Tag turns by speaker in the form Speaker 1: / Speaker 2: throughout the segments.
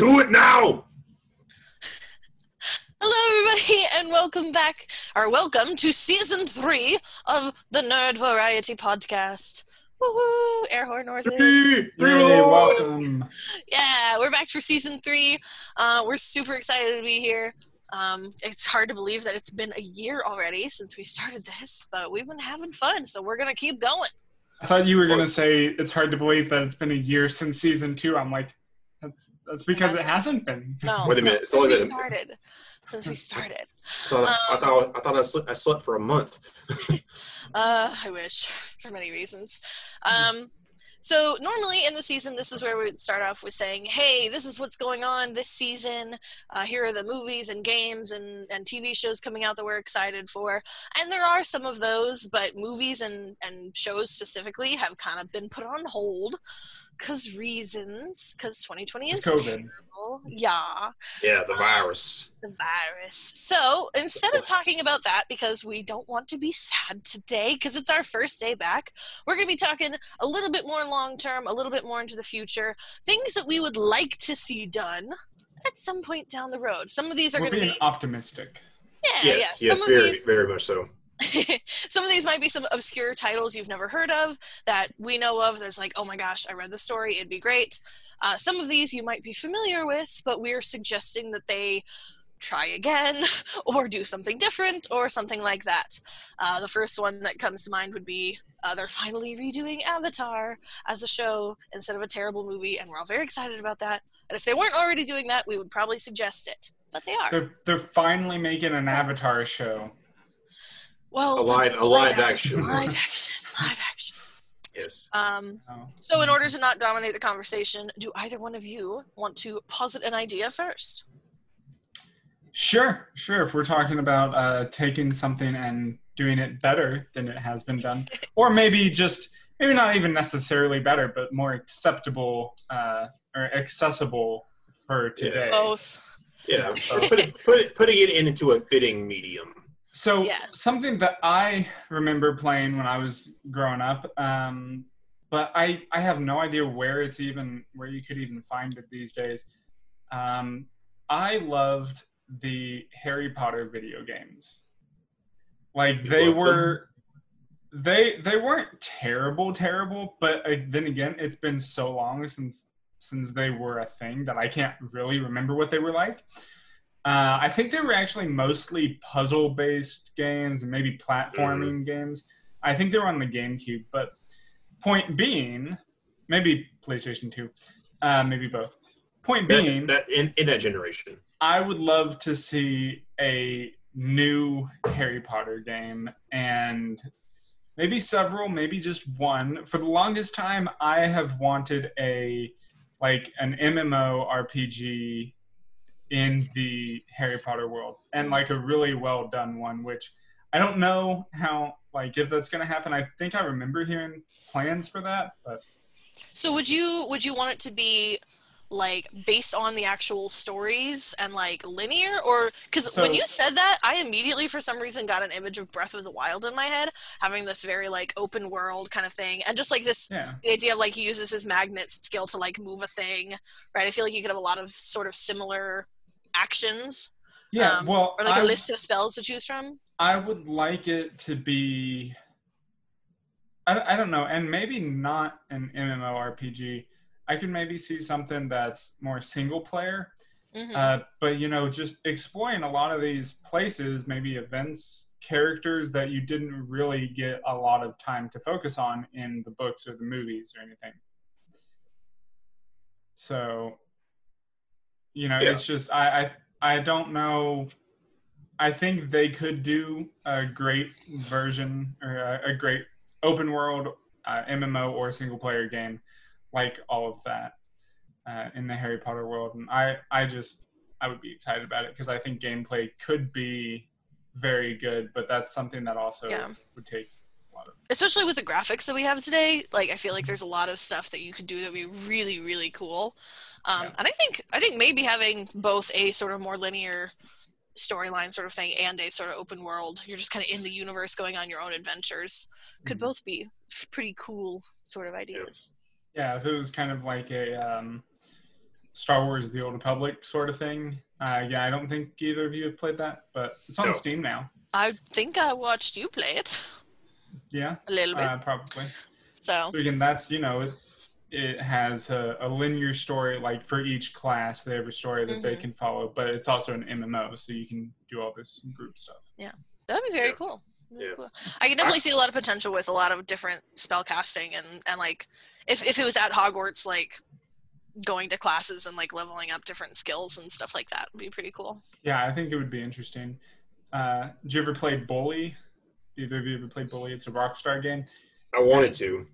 Speaker 1: Do it now.
Speaker 2: Hello, everybody, and welcome back, or welcome to season three of the Nerd Variety Podcast. Woohoo! Air horn noises.
Speaker 1: Three, three,
Speaker 3: Hey, welcome.
Speaker 2: Yeah, we're back for season three. Uh, we're super excited to be here. Um, it's hard to believe that it's been a year already since we started this, but we've been having fun, so we're gonna keep going.
Speaker 3: I thought you were gonna say it's hard to believe that it's been a year since season two. I'm like, that's that's because it
Speaker 2: That's-
Speaker 3: hasn't been.
Speaker 2: No,
Speaker 1: Wait a minute, it's
Speaker 2: since
Speaker 1: only
Speaker 2: we
Speaker 1: been-
Speaker 2: started. Since we started.
Speaker 1: I thought, I,
Speaker 2: Um,
Speaker 1: thought, I thought I slept, I slept for a month.
Speaker 2: Uh, I wish for many reasons. Um, so normally in the season, this is where we would start off with saying, "Hey, this is what's going on this season. Uh, here are the movies and games and, and TV shows coming out that we're excited for." And there are some of those, but movies and and shows specifically have kind of been put on hold because reasons. Because 2020 is
Speaker 3: COVID.
Speaker 2: terrible. Yeah
Speaker 1: Yeah, the um, virus.
Speaker 2: the virus. So instead of talking about that, because we don't want to be sad today, because it's our first day back, we're going to be talking a little bit more long term, a little bit more into the future, things that we would like to see done at some point down the road. Some of these are going to be,
Speaker 3: optimistic.
Speaker 2: yeah,
Speaker 1: yes,
Speaker 2: yeah.
Speaker 1: yes,
Speaker 2: Some of
Speaker 1: very,
Speaker 2: these,
Speaker 1: very much so.
Speaker 2: some of these might be some obscure titles you've never heard of that we know of. There's like, oh my gosh, I read the story, it'd be great. Uh, some of these you might be familiar with, but we're suggesting that they try again or do something different or something like that. Uh, the first one that comes to mind would be uh, they're finally redoing Avatar as a show instead of a terrible movie, and we're all very excited about that. And if they weren't already doing that, we would probably suggest it, but they are.
Speaker 3: They're they're finally making an Avatar show.
Speaker 2: Well,
Speaker 1: A live, a live action.
Speaker 2: live action, live action.
Speaker 1: Yes.
Speaker 2: Um,
Speaker 3: Oh.
Speaker 2: so, in order to not dominate the conversation, do either one of you want to posit an idea first?
Speaker 3: Sure, sure. If we're talking about uh, taking something and doing it better than it has been done, or maybe just maybe not even necessarily better, but more acceptable uh, or accessible for today.
Speaker 2: Both.
Speaker 1: Yeah. put, it, put it, putting it into a fitting medium.
Speaker 3: So
Speaker 2: Yeah.
Speaker 3: something that I remember playing when I was growing up, um, but I I have no idea where it's even where you could even find it these days. Um, I loved the Harry Potter video games. Like
Speaker 1: You
Speaker 3: they
Speaker 1: loved them?
Speaker 3: were, they they weren't terrible, terrible. But uh, then again, it's been so long since since they were a thing that I can't really remember what they were like. Uh, I think they were actually mostly puzzle-based games and maybe platforming games. I think they were on the GameCube. But point being, maybe PlayStation Two, uh, maybe both. Point being,
Speaker 1: That, that in, in that generation.
Speaker 3: I would love to see a new Harry Potter game and maybe several, maybe just one. For the longest time, I have wanted a like an MMO RPG in the Harry Potter world and like a really well done one, which I don't know how like if that's gonna happen. I think I remember hearing plans for that, but
Speaker 2: So, would you would you want it to be like based on the actual stories and like linear, or because when you said that, I immediately for some reason got an image of Breath of the Wild in my head, having this very like open world kind of thing, and just like this
Speaker 3: yeah.
Speaker 2: the idea of like he uses his magnet skill to like move a thing, right? I feel like you could have a lot of sort of similar actions
Speaker 3: Yeah,
Speaker 2: Um,
Speaker 3: well,
Speaker 2: or like
Speaker 3: I-
Speaker 2: a list of spells to choose from.
Speaker 3: I would like it to be. I, I don't know, and maybe not an MMORPG. I could maybe see something that's more single player,
Speaker 2: Mhm.
Speaker 3: uh, but you know, just exploring a lot of these places, maybe events, characters that you didn't really get a lot of time to focus on in the books or the movies or anything. So, you know,
Speaker 1: Yeah.
Speaker 3: it's just I, I I don't know. I think they could do a great version or a, a great open world uh, MMO or single player game like all of that uh, in the Harry Potter world, and I I just I would be excited about it because I think gameplay could be very good, but that's something that also
Speaker 2: Yeah.
Speaker 3: would take a lot of.
Speaker 2: Especially with the graphics that we have today like i feel like there's a lot of stuff that you could do that would be really really cool um,
Speaker 3: Yeah.
Speaker 2: and i think i think maybe having both a sort of more linear storyline sort of thing and a sort of open world you're just kind of in the universe going on your own adventures could
Speaker 3: Mhm.
Speaker 2: both be pretty cool sort of ideas
Speaker 3: Yeah, if it was kind of like a um, Star Wars: The Old Republic sort of thing. Uh, yeah, I don't think either of you have played that, but it's on
Speaker 1: No.
Speaker 3: Steam now.
Speaker 2: I think I watched you play it
Speaker 3: Yeah,
Speaker 2: a little bit.
Speaker 3: uh, probably.
Speaker 2: so
Speaker 3: So again, that's you know it, it has a, a linear story like for each class they have a story that they
Speaker 2: Mhm.
Speaker 3: can follow, but it's also an MMO, so you can do all this group stuff.
Speaker 2: Yeah, that'd be very
Speaker 1: Yeah.
Speaker 2: cool. Very
Speaker 1: Yeah.
Speaker 2: cool. I can definitely see a lot of potential with a lot of different spell casting and and like if if it was at Hogwarts, like going to classes and like leveling up different skills and stuff like that would be pretty cool.
Speaker 3: Yeah, I think it would be interesting. Uh, did you ever play Bully? Either of you ever played Bully? It's a Rockstar game.
Speaker 1: I wanted to.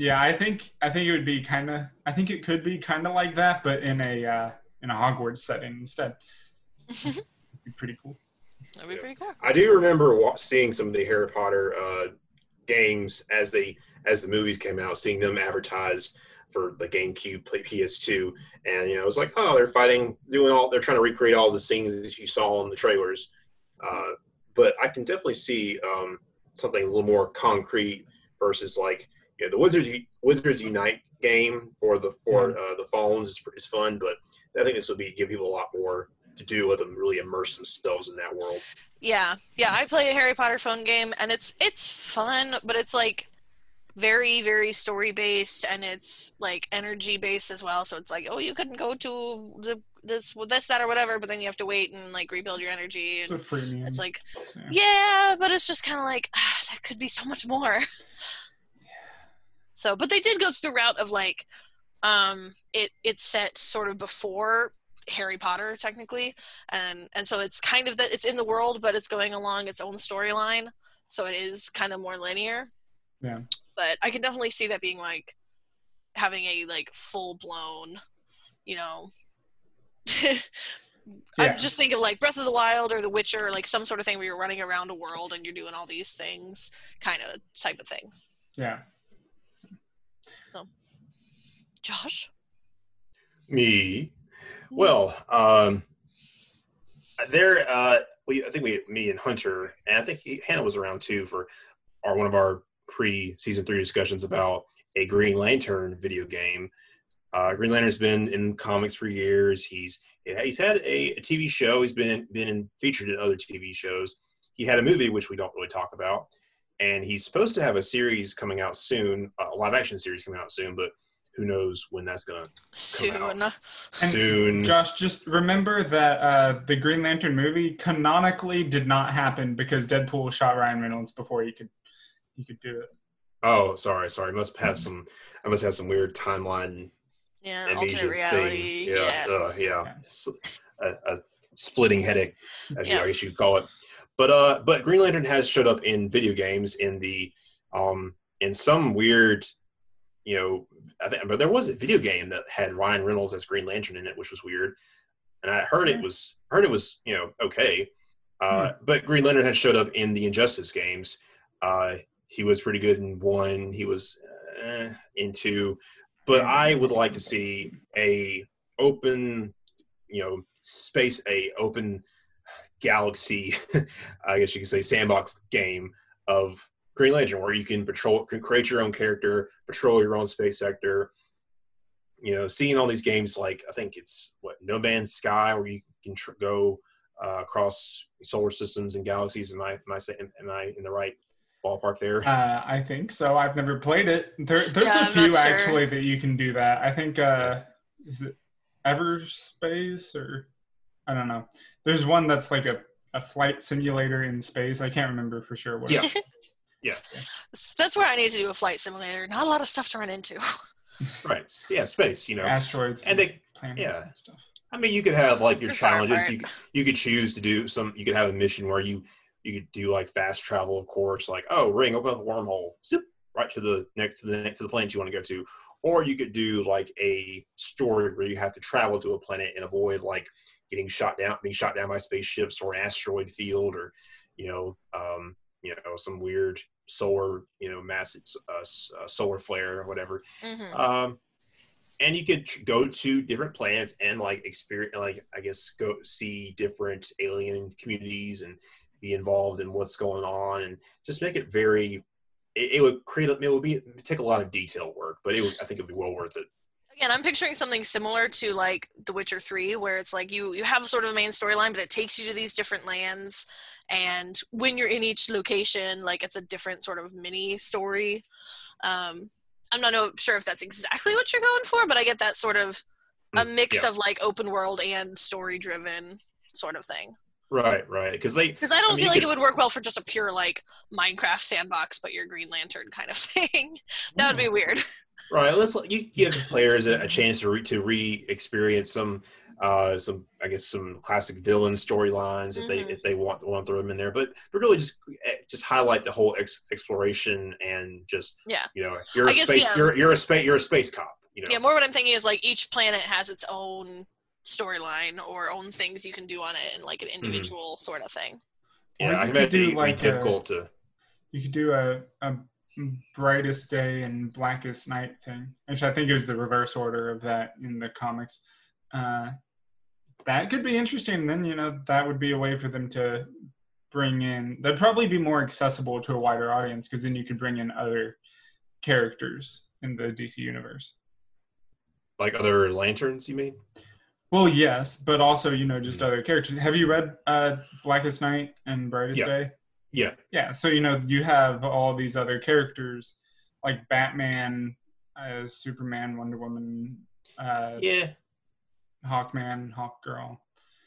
Speaker 3: Yeah, I think I think it would be kind of. I think it could be kind of like that, but in a uh, in a Hogwarts setting instead. Be pretty cool.
Speaker 2: That'd be
Speaker 1: Yeah.
Speaker 2: pretty cool.
Speaker 1: I do remember wa- seeing some of the Harry Potter uh, games as they as the movies came out, seeing them advertised for the GameCube, play PS2, and you know, it was like, oh, they're fighting, doing all, they're trying to recreate all the scenes that you saw in the trailers. Uh, but I can definitely see um, something a little more concrete versus like, you know, the Wizards Wizards Unite game for the for uh, the phones is, is fun, but I think this will be give people a lot more to do with them really immerse themselves in that world.
Speaker 2: Yeah, yeah. I play a Harry Potter phone game, and it's it's fun, but it's like very very story based, and it's like energy based as well. So it's like, oh, you couldn't go to the this this that or whatever, but then you have to wait and like rebuild your energy,
Speaker 3: It's
Speaker 2: and
Speaker 3: freemium.
Speaker 2: it's like,
Speaker 3: Yeah.
Speaker 2: yeah, but it's just kind of like ah, that could be so much more. So, but they did go through the route of like, um, it it's set sort of before Harry Potter technically, and and so it's kind of that it's in the world, but it's going along its own storyline, so it is kind of more linear.
Speaker 3: Yeah.
Speaker 2: But I can definitely see that being like having a like full blown, you know.
Speaker 3: Yeah.
Speaker 2: I just think of like Breath of the Wild or The Witcher, or like some sort of thing where you're running around a world and you're doing all these things, kind of type of thing.
Speaker 3: yeah.
Speaker 2: Josh,
Speaker 1: Me. Well, um, there. Uh, we I think we me and Hunter and I think he, Hannah was around too for our one of our pre season three discussions about a Green Lantern video game. Uh, Green Lantern's been in comics for years. He's he's had a, a TV show. He's been been in, featured in other TV shows. He had a movie which we don't really talk about, and he's supposed to have a series coming out soon, a live action series coming out soon, but who knows when that's gonna
Speaker 2: soon.
Speaker 3: And
Speaker 1: soon.
Speaker 3: Josh, just remember that uh, the Green Lantern movie canonically did not happen because Deadpool shot Ryan Reynolds before he could he could do it.
Speaker 1: Oh, sorry, sorry. I must have some. I must have some weird timeline
Speaker 2: Yeah,
Speaker 1: amnesia
Speaker 2: alternate reality.
Speaker 1: thing. Yeah,
Speaker 2: Yeah.
Speaker 1: uh, yeah. S- A, a splitting headache, as you, I guess you could call it. But uh, but Green Lantern has showed up in video games in the um in some weird, you know, I think. But there was a video game that had Ryan Reynolds as Green Lantern in it, which was weird. And I heard it was heard it was you know okay. Uh, But Green Lantern had showed up in the Injustice games. Uh, he was pretty good in one. He was uh, in two. But I would like to see a open, you know, space, a open galaxy, I guess you could say, sandbox game of Green Lantern, where you can patrol, can create your own character, patrol your own space sector. You know, seeing all these games like I think it's what No Man's Sky, where you can tr- go uh, across solar systems and galaxies. Am I am I saying, am I in the right ballpark there?
Speaker 3: Uh, I think so. I've never played it. There, there's
Speaker 2: Yeah,
Speaker 3: a
Speaker 2: I'm
Speaker 3: few
Speaker 2: sure.
Speaker 3: actually that you can do that. I think uh, is it Everspace or I don't know. There's one that's like a, a flight simulator in space. I can't remember for sure what.
Speaker 1: Yeah.
Speaker 3: it is.
Speaker 2: That's- That's where I need to do a flight simulator. Not a lot of stuff to run into.
Speaker 1: right. Yeah, space. You know,
Speaker 3: asteroids
Speaker 1: And they-
Speaker 3: planets
Speaker 1: yeah.
Speaker 3: and stuff.
Speaker 1: I mean, you could have like your
Speaker 2: You're far
Speaker 1: challenges. You you could choose to do some. You could have a mission where you you could do like fast travel, of course. Like, oh, ring, open up a wormhole, zip right to the next to the next to the planet you want to go to. Or you could do like a story where you have to travel to a planet and avoid like getting shot down, being shot down by spaceships or an asteroid field, or you know, um, you know, some weird solar, you know, massive uh, uh, solar flare or whatever.
Speaker 2: Mhm.
Speaker 1: Um, and you could tr- go to different planets and like experience, like I guess, go see different alien communities and be involved in what's going on, and just make it very. It, it would create. It would be take a lot of detail work, but it would. I think it'd be well worth it.
Speaker 2: Again, I'm picturing something similar to like The Witcher 3, where it's like you you have sort of a main storyline, but it takes you to these different lands, and when you're in each location, like it's a different sort of mini story. Um, I'm not sure if that's exactly what you're going for, but I get that sort of a
Speaker 1: Mm,
Speaker 2: mix
Speaker 1: yeah.
Speaker 2: of like open world and story driven sort of thing.
Speaker 1: Right, right. Because they
Speaker 2: Because I don't
Speaker 1: I mean,
Speaker 2: feel like
Speaker 1: could-
Speaker 2: it would work well for just a pure like Minecraft sandbox, but your Green Lantern kind of thing. that would be weird.
Speaker 1: Right. Let's let- you give players a, a chance to re, to re-experience some uh some I guess some classic villain storylines if
Speaker 2: Mhm.
Speaker 1: they if they want want to throw them in there. But but really just eh, just highlight the whole ex, exploration and just
Speaker 2: Yeah.
Speaker 1: you know you're a
Speaker 2: guess,
Speaker 1: space
Speaker 2: yeah.
Speaker 1: you're you're a space you're a space cop. You know.
Speaker 2: Yeah, more what I'm thinking is like each planet has its own storyline or own things you can do on it and like an individual sort of thing.
Speaker 1: Yeah, I
Speaker 3: you could
Speaker 1: imagine
Speaker 3: do
Speaker 1: it'd be
Speaker 3: like a-
Speaker 1: difficult to.
Speaker 3: You could do a, a brightest day and blackest night thing, which I think is the reverse order of that in the comics. Uh, that could be interesting. Then you know that would be a way for them to bring in. That'd probably be more accessible to a wider audience because then you could bring in other characters in the DC universe.
Speaker 1: Like other lanterns, you mean?
Speaker 3: Well, yes, but also you know just other characters. Have you read uh, Blackest Night and Brightest
Speaker 1: Yeah.
Speaker 3: Day?
Speaker 1: Yeah.
Speaker 3: Yeah, so you know you have all these other characters like Batman, uh, Superman, Wonder Woman, uh,
Speaker 1: Yeah.
Speaker 3: Hawkman, Hawkgirl,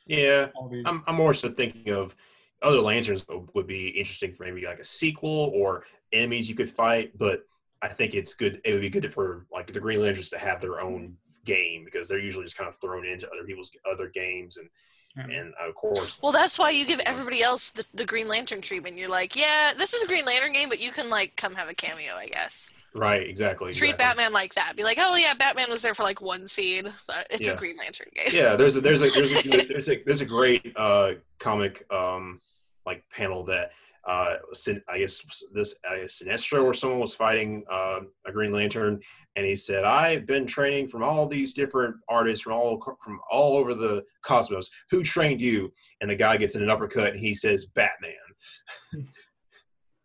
Speaker 1: Yeah.
Speaker 3: all these.
Speaker 1: I'm, I'm more so thinking of other lanterns would be interesting for maybe like a sequel or enemies you could fight. But I think it's good. It would be good for like the Green Lanterns to have their own game because they're usually just kind of thrown into other people's other games and
Speaker 3: Yeah.
Speaker 1: and of course.
Speaker 2: Well, that's why you give everybody else the, the Green Lantern treatment. You're like, yeah, this is a Green Lantern game, but you can like come have a cameo, I guess.
Speaker 1: Right. Exactly.
Speaker 2: Treat
Speaker 1: exactly.
Speaker 2: Batman like that. Be like, oh yeah, Batman was there for like one scene, but it's
Speaker 1: Yeah.
Speaker 2: a Green Lantern game.
Speaker 1: yeah there's a there's a there's a there's a, there's a great uh comic um like panel that uh i guess this sinestro or someone was fighting uh, a green lantern and he said i've been training from all these different artists from all from all over the cosmos. Who trained you? And the guy gets in an uppercut and he says batman.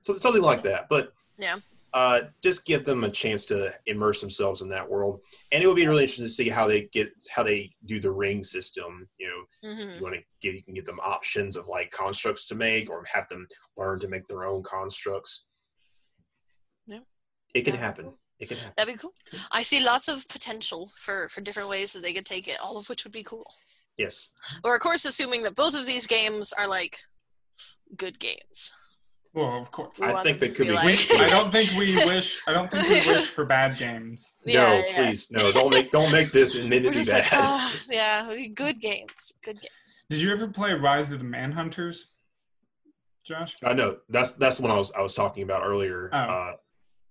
Speaker 1: So something like that but
Speaker 2: Yeah.
Speaker 1: Uh, just give them a chance to immerse themselves in that world and it would be really interesting to see how they get how they do the ring system you know
Speaker 2: hmm
Speaker 1: you want to give you can get them options of like constructs to make or have them learn to make their own constructs
Speaker 2: Yeah.
Speaker 1: it can happen it can happen
Speaker 2: That'd be cool. I see lots of potential for for different ways that they could take it, all of which would be cool.
Speaker 1: yes
Speaker 2: Or of course, assuming that both of these games are like good games.
Speaker 3: Well, of course.
Speaker 2: We
Speaker 1: I think
Speaker 2: them
Speaker 1: they could be
Speaker 2: like-
Speaker 1: good.
Speaker 3: I don't think we wish. I don't think we wish for bad games.
Speaker 2: Yeah,
Speaker 1: no
Speaker 2: yeah.
Speaker 1: please no don't make don't make this and then
Speaker 2: We're
Speaker 1: be
Speaker 2: like,
Speaker 1: bad
Speaker 2: ah, yeah, good games, good games.
Speaker 3: Did you ever play Rise of the Manhunters, Josh?
Speaker 1: i know that's that's the one i was i was talking about earlier
Speaker 3: Oh.
Speaker 1: uh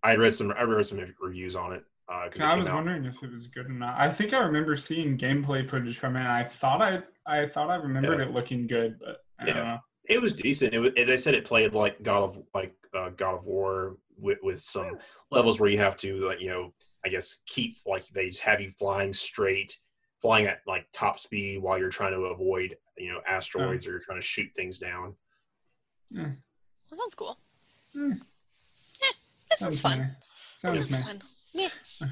Speaker 1: i read some i read some reviews on it uh because it
Speaker 3: I was
Speaker 1: out
Speaker 3: wondering if it was good or not. I think I remember seeing gameplay footage from it. and I thought I, I thought I remembered
Speaker 1: Yeah.
Speaker 3: it looking good, but I don't know.
Speaker 1: It was decent. It was, they said it played like God of like uh, God of War with with some levels where you have to like you know I guess keep like they just have you flying straight, flying at like top speed while you're trying to avoid you know asteroids or you're trying to shoot things down.
Speaker 2: That sounds cool.
Speaker 3: Hmm.
Speaker 2: Yeah, this sounds fun.
Speaker 3: Sounds
Speaker 2: This sounds fun. Yeah.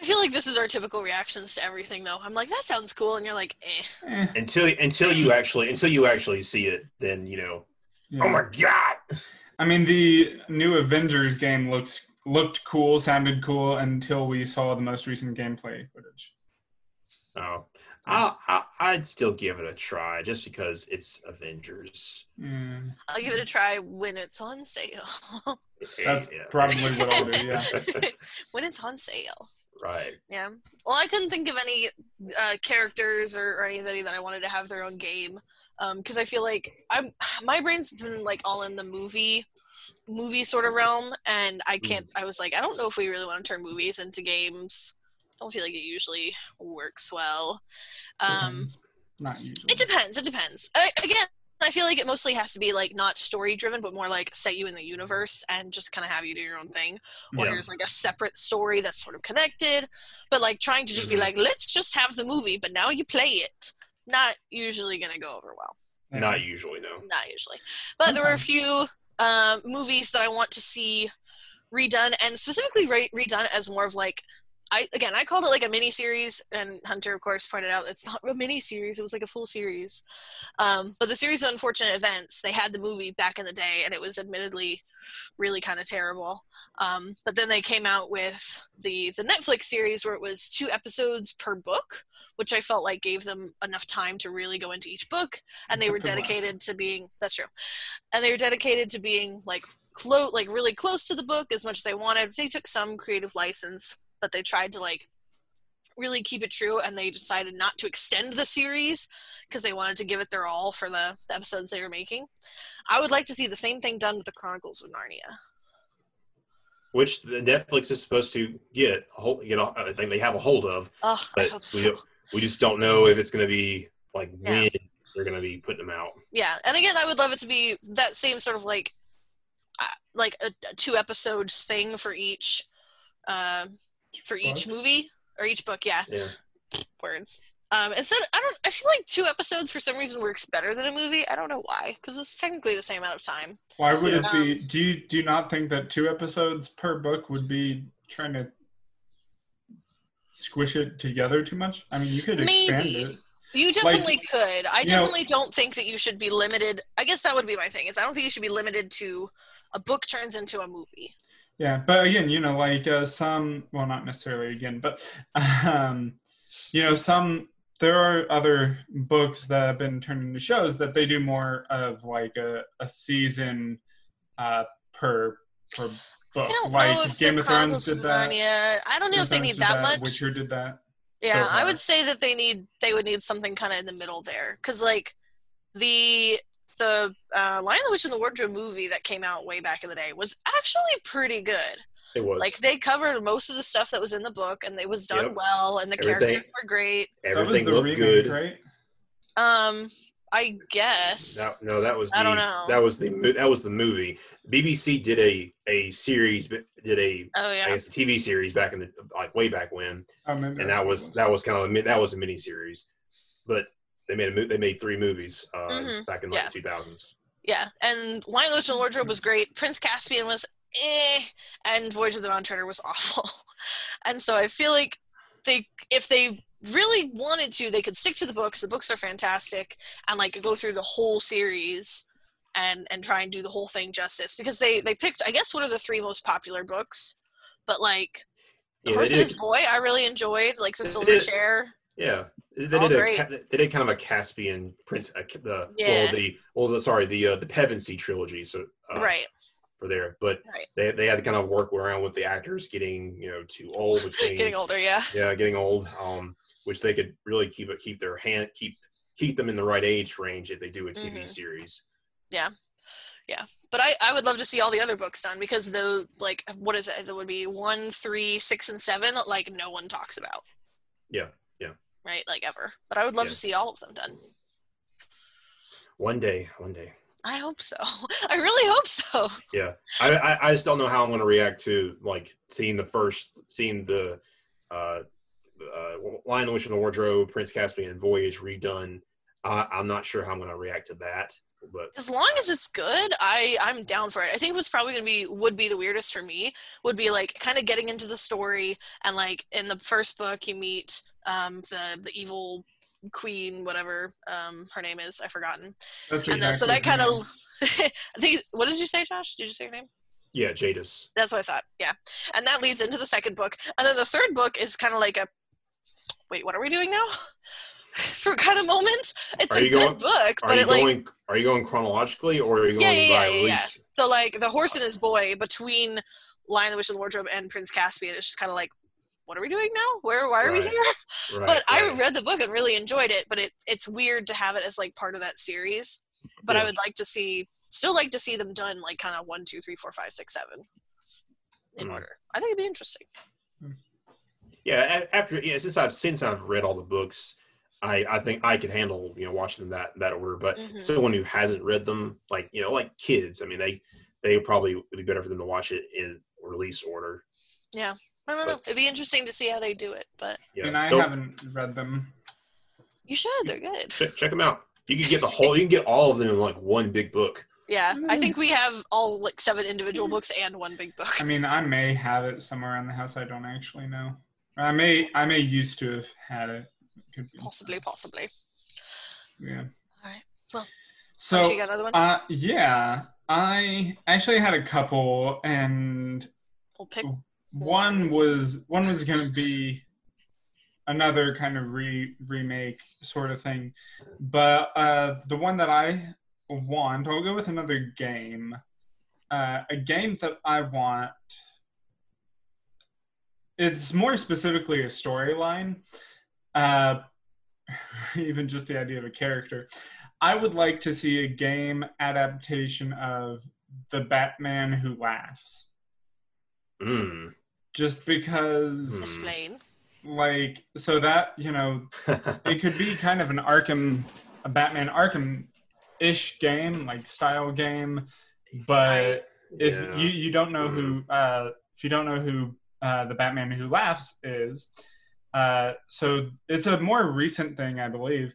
Speaker 2: I feel like this is our typical reactions to everything, though. I'm like, that sounds cool, and you're like, eh.
Speaker 3: Eh,
Speaker 1: Until until you actually until you actually see it, then you know.
Speaker 3: yeah.
Speaker 1: Oh my god!
Speaker 3: I mean, the new Avengers game looks looked cool, sounded cool until we saw the most recent gameplay footage.
Speaker 1: Oh, I, I I'd still give it a try just because it's Avengers.
Speaker 3: Mm,
Speaker 2: I'll give it a try when it's on sale.
Speaker 3: that's
Speaker 1: Yeah.
Speaker 3: probably what I'll do. Yeah.
Speaker 2: when it's on sale.
Speaker 1: Right.
Speaker 2: Yeah. Well, I couldn't think of any uh, characters or, or anybody that I wanted to have their own game because I feel like I'm my brain's been like all in the movie movie sort of realm, and I can't. I was like, I don't know if we really want to turn movies into games. I don't feel like it usually works well. Um.
Speaker 3: Not usually.
Speaker 2: it depends. It depends. I, again, I feel like it mostly has to be like not story driven, but more like set you in the universe and just kind of have you do your own thing. Or
Speaker 1: Yeah.
Speaker 2: there's like a separate story that's sort of connected, but like trying to just be like, let's just have the movie, but now you play it. Not usually gonna go over well.
Speaker 1: Not usually, no.
Speaker 2: Not usually. But there were a few um, movies that I want to see redone, and specifically re- redone as more of like I again I called it like a mini series, and Hunter of course pointed out it's not a mini series; it was like a full series. Um, but the series of unfortunate events, they had the movie back in the day, and it was admittedly really kind of terrible. Um, but then they came out with the the Netflix series where it was two episodes per book, which I felt like gave them enough time to really go into each book, and they were
Speaker 3: Except for the last
Speaker 2: dedicated to being that's true, and they were dedicated to being like close like really close to the book as much as they wanted. They took some creative license, but they tried to like really keep it true and they decided not to extend the series because they wanted to give it their all for the, the episodes they were making. I would like to see the same thing done with the Chronicles of Narnia.
Speaker 1: which the Netflix is supposed to get a hold. You know, I think they have a hold of.
Speaker 2: Oh, I hope
Speaker 1: we,
Speaker 2: so.
Speaker 1: we just don't know if it's going to be like
Speaker 2: Yeah.
Speaker 1: when they're going to be putting them out.
Speaker 2: Yeah, and again, I would love it to be that same sort of like, uh, like a, a two episodes thing for each, uh, for each
Speaker 3: Book?
Speaker 2: movie or each book. Yeah,
Speaker 1: Yeah.
Speaker 2: words. Um, instead, I don't. I feel like two episodes for some reason works better than a movie. I don't know why, because it's technically the same amount of time.
Speaker 3: Why would it be? Do you do you not think that two episodes per book would be trying to squish it together too much? I mean, you could expand
Speaker 2: Maybe.
Speaker 3: it.
Speaker 2: You definitely could. I
Speaker 3: you know-
Speaker 2: definitely don't think that you should be limited. I guess that would be my thing. Is I don't think you should be limited to a book turns into a movie.
Speaker 3: Yeah, but again, you know, like uh, some, well, not necessarily again, but um, you know, some there are other books that have been turned into shows that they do more of like a, a season uh, per per book. Like Game of Thrones did that.
Speaker 2: Narnia. I don't know
Speaker 3: Game
Speaker 2: if they
Speaker 3: Thrones
Speaker 2: need
Speaker 3: did
Speaker 2: that much.
Speaker 3: Witcher did that.
Speaker 2: Yeah,
Speaker 3: so
Speaker 2: I would say that they need they would need something kind of in the middle there, because like the the uh, Lion the Witch and the Wardrobe movie that came out way back in the day was actually pretty good.
Speaker 1: It was
Speaker 2: Like they covered most of the stuff that was in the book, and it was done
Speaker 1: Yep.
Speaker 2: well, and the
Speaker 1: Everything-
Speaker 2: characters were great.
Speaker 1: everything
Speaker 3: was the
Speaker 1: looked
Speaker 3: remake,
Speaker 1: good.
Speaker 3: right?
Speaker 2: Um, I guess.
Speaker 1: That, no, that was the,
Speaker 2: I don't know.
Speaker 1: that was the that was the movie. BBC did a a series, did a
Speaker 2: Oh
Speaker 1: I
Speaker 2: yeah.
Speaker 1: guess a TV series back in the like way back when,
Speaker 3: Oh, maybe
Speaker 1: and that was that was kind of a, mi- that was a mini series, but they made a mo- they made three movies uh,
Speaker 2: Mhm.
Speaker 1: back in like
Speaker 2: Yeah.
Speaker 1: two thousands.
Speaker 2: Yeah, and the Witch, and Wardrobe was great. Prince Caspian was eh, and Voyage of the Dawn Treader was awful. and so I feel like they, if they really wanted to, they could stick to the books. The books are fantastic, and like go through the whole series and and try and do the whole thing justice because they they picked I guess one of the three most popular books, but like the
Speaker 1: Yeah,
Speaker 2: Horse and His Boy, I really enjoyed like the Silver Chair.
Speaker 1: Yeah, they did a they did kind of a Caspian Prince uh, the
Speaker 2: Yeah.
Speaker 1: well the well the sorry the uh, the Pevensie trilogy so uh,
Speaker 2: right.
Speaker 1: for there, but
Speaker 2: Right.
Speaker 1: they they had to kind of work around with the actors getting you know too old, getting,
Speaker 2: Getting older, yeah.
Speaker 1: yeah getting old, um, which they could really keep it keep their hand keep keep them in the right age range if they do a TV
Speaker 2: Mhm.
Speaker 1: series.
Speaker 2: Yeah, yeah, but I, I would love to see all the other books done because the like what is it? There would be one, three, six, and seven. Like no one talks about.
Speaker 1: Yeah.
Speaker 2: Right, like ever. But I would love
Speaker 1: Yeah.
Speaker 2: to see all of them done.
Speaker 1: One day, one day.
Speaker 2: I hope so. I really hope so.
Speaker 1: Yeah, I, I, I just don't know how I'm going to react to like seeing the first, seeing the uh, uh, Lion, the Witch, and the Wardrobe, Prince Caspian, and Voyage redone. I I'm not sure how I'm going to react to that, but
Speaker 2: As long as it's good, I I'm down for it. I think what's probably gonna be would be the weirdest for me would be like kind of getting into the story and like in the first book you meet um the the evil queen whatever um her name is I've forgotten
Speaker 3: That's
Speaker 2: and then so that kind of I think what did you say Josh did you say your name
Speaker 1: yeah, Jadis.
Speaker 2: That's what I thought. Yeah. And that leads into the second book. And then the third book is kind of like a wait, what are we doing now? For kind of moment. It's
Speaker 1: Are
Speaker 2: a good
Speaker 1: going-
Speaker 2: book,
Speaker 1: Are
Speaker 2: but
Speaker 1: you
Speaker 2: it like
Speaker 1: going? Are you going chronologically, or are you going
Speaker 2: yeah,
Speaker 1: by
Speaker 2: yeah, yeah, so like the horse and his boy between Lion the Witch and the Wardrobe and Prince Caspian it's just kind of like what are we doing now? Where why are we here?
Speaker 1: Right,
Speaker 2: but I read the book and really enjoyed it, but it it's weird to have it as like part of that series. But I would like to see still like to see them done like kind of one, two, three, four, five, six, seven in
Speaker 1: Hmm.
Speaker 2: order. I think it'd be interesting.
Speaker 1: Yeah, after yeah, since I've since I've read all the books, I I think I could handle you know watching them that that order. But
Speaker 2: Mhm.
Speaker 1: someone who hasn't read them, like you know, like kids, I mean, they they probably would be better for them to watch it in release order.
Speaker 2: I don't know. It'd be interesting to see how they do it, but
Speaker 1: Yeah,
Speaker 3: And I
Speaker 1: Don't-
Speaker 3: haven't read them.
Speaker 2: you should. They're good.
Speaker 1: check, check them out. You can get the whole. You can get all of them in like one big book.
Speaker 2: Yeah, I think we have all like seven individual books and one big book.
Speaker 3: I mean, I may have it somewhere in the house. I don't actually know. I may I may used to have had it. Could be.
Speaker 2: Possibly, possibly.
Speaker 3: Yeah.
Speaker 2: Alright, well,
Speaker 3: So
Speaker 2: you got another one?
Speaker 3: uh yeah, I actually had a couple and
Speaker 2: We'll pick.
Speaker 3: One was one was going to be another kind of re remake sort of thing but uh the one that i want i'll go with another game uh a game that i want it's more specifically a storyline uh even just the idea of a character i would like to see a game adaptation of the batman who laughs
Speaker 1: Mm.
Speaker 3: Just because
Speaker 1: Hmm.
Speaker 2: Explain.
Speaker 3: like so that you know it could be kind of an arkham a batman arkham ish game like style game but if
Speaker 1: Yeah. Hmm.
Speaker 3: you you don't know who uh if you don't know who uh the batman who laughs is uh so it's a more recent thing i believe